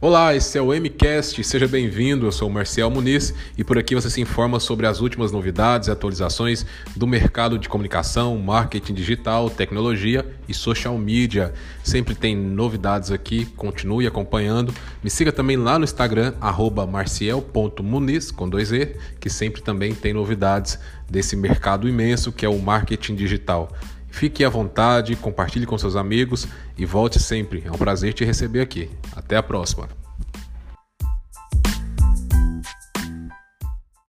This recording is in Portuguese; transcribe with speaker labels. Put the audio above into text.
Speaker 1: Olá, esse é o MCast, seja bem-vindo. Eu sou o Marcel Muniz e por aqui você se informa sobre as últimas novidades e atualizações do mercado de comunicação, marketing digital, tecnologia e social media. Sempre tem novidades aqui, continue acompanhando. Me siga também lá no Instagram, marciel.muniz, com dois E, que sempre também tem novidades desse mercado imenso que é o marketing digital. Fique à vontade, compartilhe com seus amigos e volte sempre. É um prazer te receber aqui. Até a próxima.